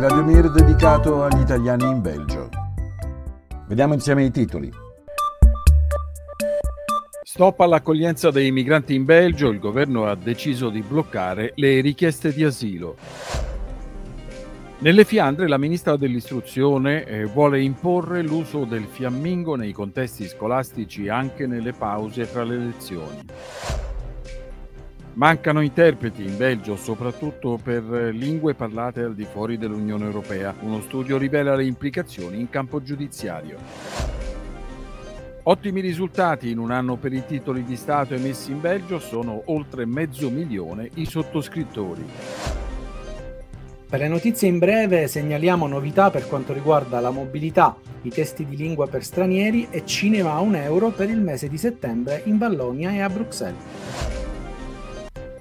Radio Mir dedicato agli italiani in Belgio. Vediamo insieme i titoli. Stop all'accoglienza dei migranti in Belgio, il governo ha deciso di bloccare le richieste di asilo. Nelle Fiandre la ministra dell'istruzione eh, vuole imporre l'uso del fiammingo nei contesti scolastici anche nelle pause tra le lezioni. Mancano interpreti in Belgio, soprattutto per lingue parlate al di fuori dell'Unione Europea. Uno studio rivela le implicazioni in campo giudiziario. Ottimi risultati in un anno per i titoli di Stato emessi in Belgio, sono oltre mezzo milione i sottoscrittori. Per le notizie in breve segnaliamo novità per quanto riguarda la mobilità, i testi di lingua per stranieri e cinema a un euro per il mese di settembre in Vallonia e a Bruxelles.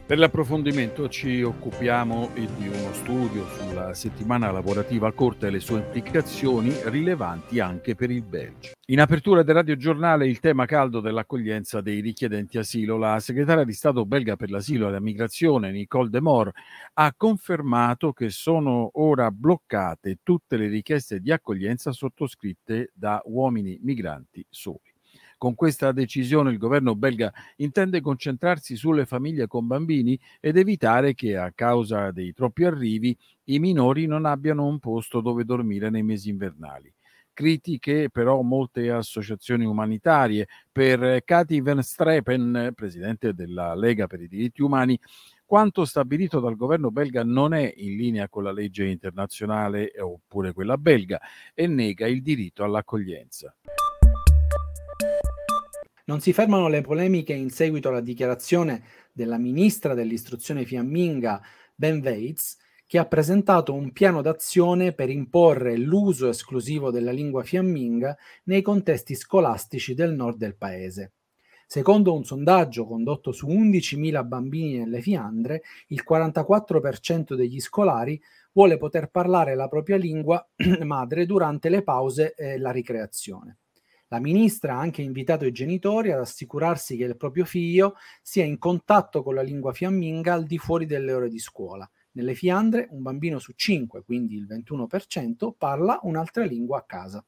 Per l'approfondimento ci occupiamo di uno studio sulla settimana lavorativa corta e le sue implicazioni rilevanti anche per il Belgio. In apertura del radiogiornale il tema caldo dell'accoglienza dei richiedenti asilo, la segretaria di Stato belga per l'asilo e la migrazione Nicole Demore ha confermato che sono ora bloccate tutte le richieste di accoglienza sottoscritte da uomini migranti soli. Con questa decisione il governo belga intende concentrarsi sulle famiglie con bambini ed evitare che a causa dei troppi arrivi i minori non abbiano un posto dove dormire nei mesi invernali critiche però molte associazioni umanitarie. Per Kati Strepen, presidente della Lega per i diritti umani, quanto stabilito dal governo belga non è in linea con la legge internazionale oppure quella belga e nega il diritto all'accoglienza. Non si fermano le polemiche in seguito alla dichiarazione della ministra dell'istruzione fiamminga Ben Weitz, che ha presentato un piano d'azione per imporre l'uso esclusivo della lingua fiamminga nei contesti scolastici del nord del paese. Secondo un sondaggio condotto su 11.000 bambini nelle Fiandre, il 44% degli scolari vuole poter parlare la propria lingua madre durante le pause e la ricreazione. La ministra ha anche invitato i genitori ad assicurarsi che il proprio figlio sia in contatto con la lingua fiamminga al di fuori delle ore di scuola. Nelle Fiandre un bambino su cinque, quindi il 21%, parla un'altra lingua a casa.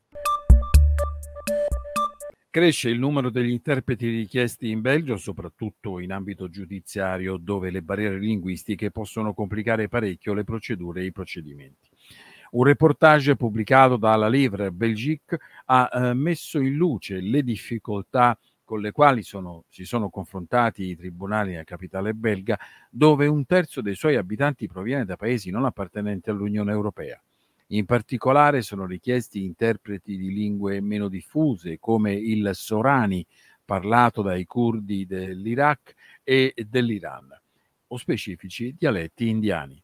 Cresce il numero degli interpreti richiesti in Belgio, soprattutto in ambito giudiziario, dove le barriere linguistiche possono complicare parecchio le procedure e i procedimenti. Un reportage pubblicato dalla Livre Belgique ha eh, messo in luce le difficoltà con le quali sono, si sono confrontati i tribunali nella capitale belga, dove un terzo dei suoi abitanti proviene da paesi non appartenenti all'Unione Europea. In particolare sono richiesti interpreti di lingue meno diffuse come il Sorani, parlato dai curdi dell'Iraq e dell'Iran, o specifici dialetti indiani.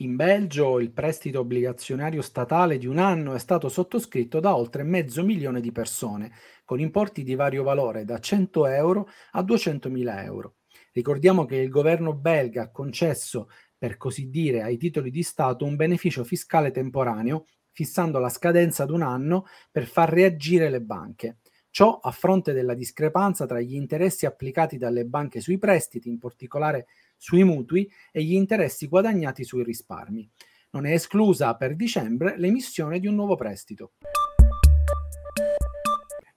In Belgio il prestito obbligazionario statale di un anno è stato sottoscritto da oltre mezzo milione di persone, con importi di vario valore da 100 euro a 200 mila euro. Ricordiamo che il governo belga ha concesso, per così dire, ai titoli di Stato un beneficio fiscale temporaneo, fissando la scadenza ad un anno per far reagire le banche. Ciò a fronte della discrepanza tra gli interessi applicati dalle banche sui prestiti, in particolare sui mutui e gli interessi guadagnati sui risparmi. Non è esclusa per dicembre l'emissione di un nuovo prestito.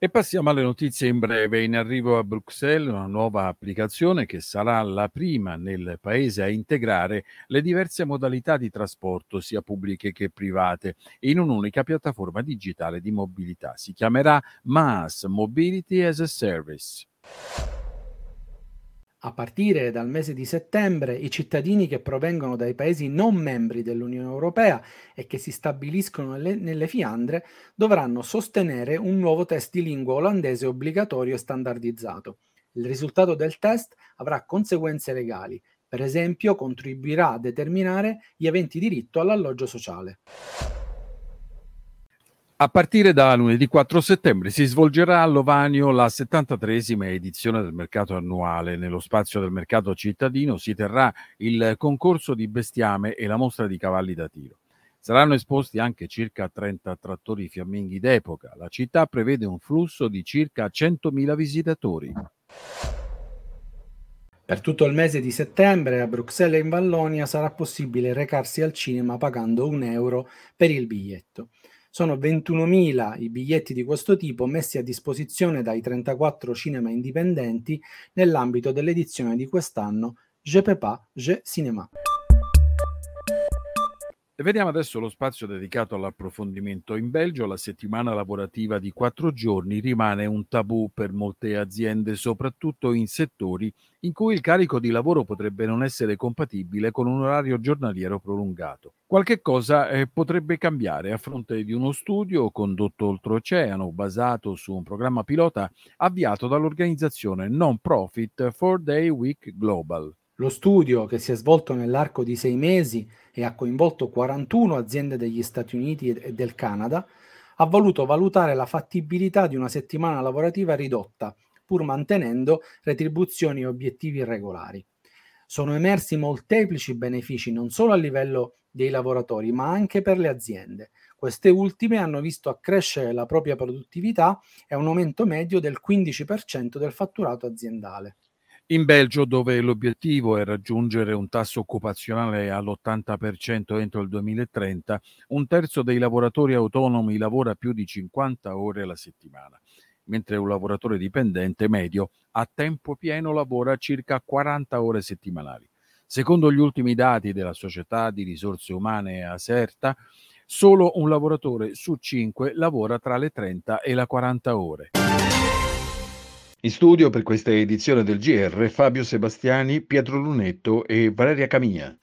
E passiamo alle notizie in breve. In arrivo a Bruxelles una nuova applicazione che sarà la prima nel paese a integrare le diverse modalità di trasporto, sia pubbliche che private, in un'unica piattaforma digitale di mobilità. Si chiamerà MAS Mobility as a Service. A partire dal mese di settembre i cittadini che provengono dai paesi non membri dell'Unione Europea e che si stabiliscono nelle, nelle, Fiandre dovranno sostenere un nuovo test di lingua olandese obbligatorio e standardizzato. Il risultato del test avrà conseguenze legali, per esempio contribuirà a determinare gli aventi diritto all'alloggio sociale. A partire da lunedì 4 settembre si svolgerà a Lovanio la 73esima edizione del mercato annuale. Nello spazio del mercato cittadino si terrà il concorso di bestiame e la mostra di cavalli da tiro. Saranno esposti anche circa 30 trattori fiamminghi d'epoca. La città prevede un flusso di circa 100.000 visitatori. Per tutto il mese di settembre a Bruxelles e in Vallonia sarà possibile recarsi al cinema pagando un euro per il biglietto. Sono 21.000 i biglietti di questo tipo messi a disposizione dai 34 cinema indipendenti nell'ambito dell'edizione di quest'anno Je peux je cinéma. E vediamo adesso lo spazio dedicato all'approfondimento. In Belgio la settimana lavorativa di quattro giorni rimane un tabù per molte aziende, soprattutto in settori in cui il carico di lavoro potrebbe non essere compatibile con un orario giornaliero prolungato. Qualche cosa eh, potrebbe cambiare a fronte di uno studio condotto oltreoceano basato su un programma pilota avviato dall'organizzazione non profit 4 Day Week Global. Lo studio, che si è svolto nell'arco di sei mesi e ha coinvolto 41 aziende degli Stati Uniti e del Canada, ha voluto valutare la fattibilità di una settimana lavorativa ridotta, pur mantenendo retribuzioni e obiettivi regolari. Sono emersi molteplici benefici non solo a livello dei lavoratori, ma anche per le aziende. Queste ultime hanno visto accrescere la propria produttività e un aumento medio del 15% del fatturato aziendale. In Belgio, dove l'obiettivo è raggiungere un tasso occupazionale all'80% entro il 2030, un terzo dei lavoratori autonomi lavora più di 50 ore alla settimana, mentre un lavoratore dipendente medio a tempo pieno lavora circa 40 ore settimanali. Secondo gli ultimi dati della società di risorse umane Aserta, solo un lavoratore su cinque lavora tra le 30 e le 40 ore. In studio per questa edizione del GR Fabio Sebastiani, Pietro Lunetto e Valeria Camia.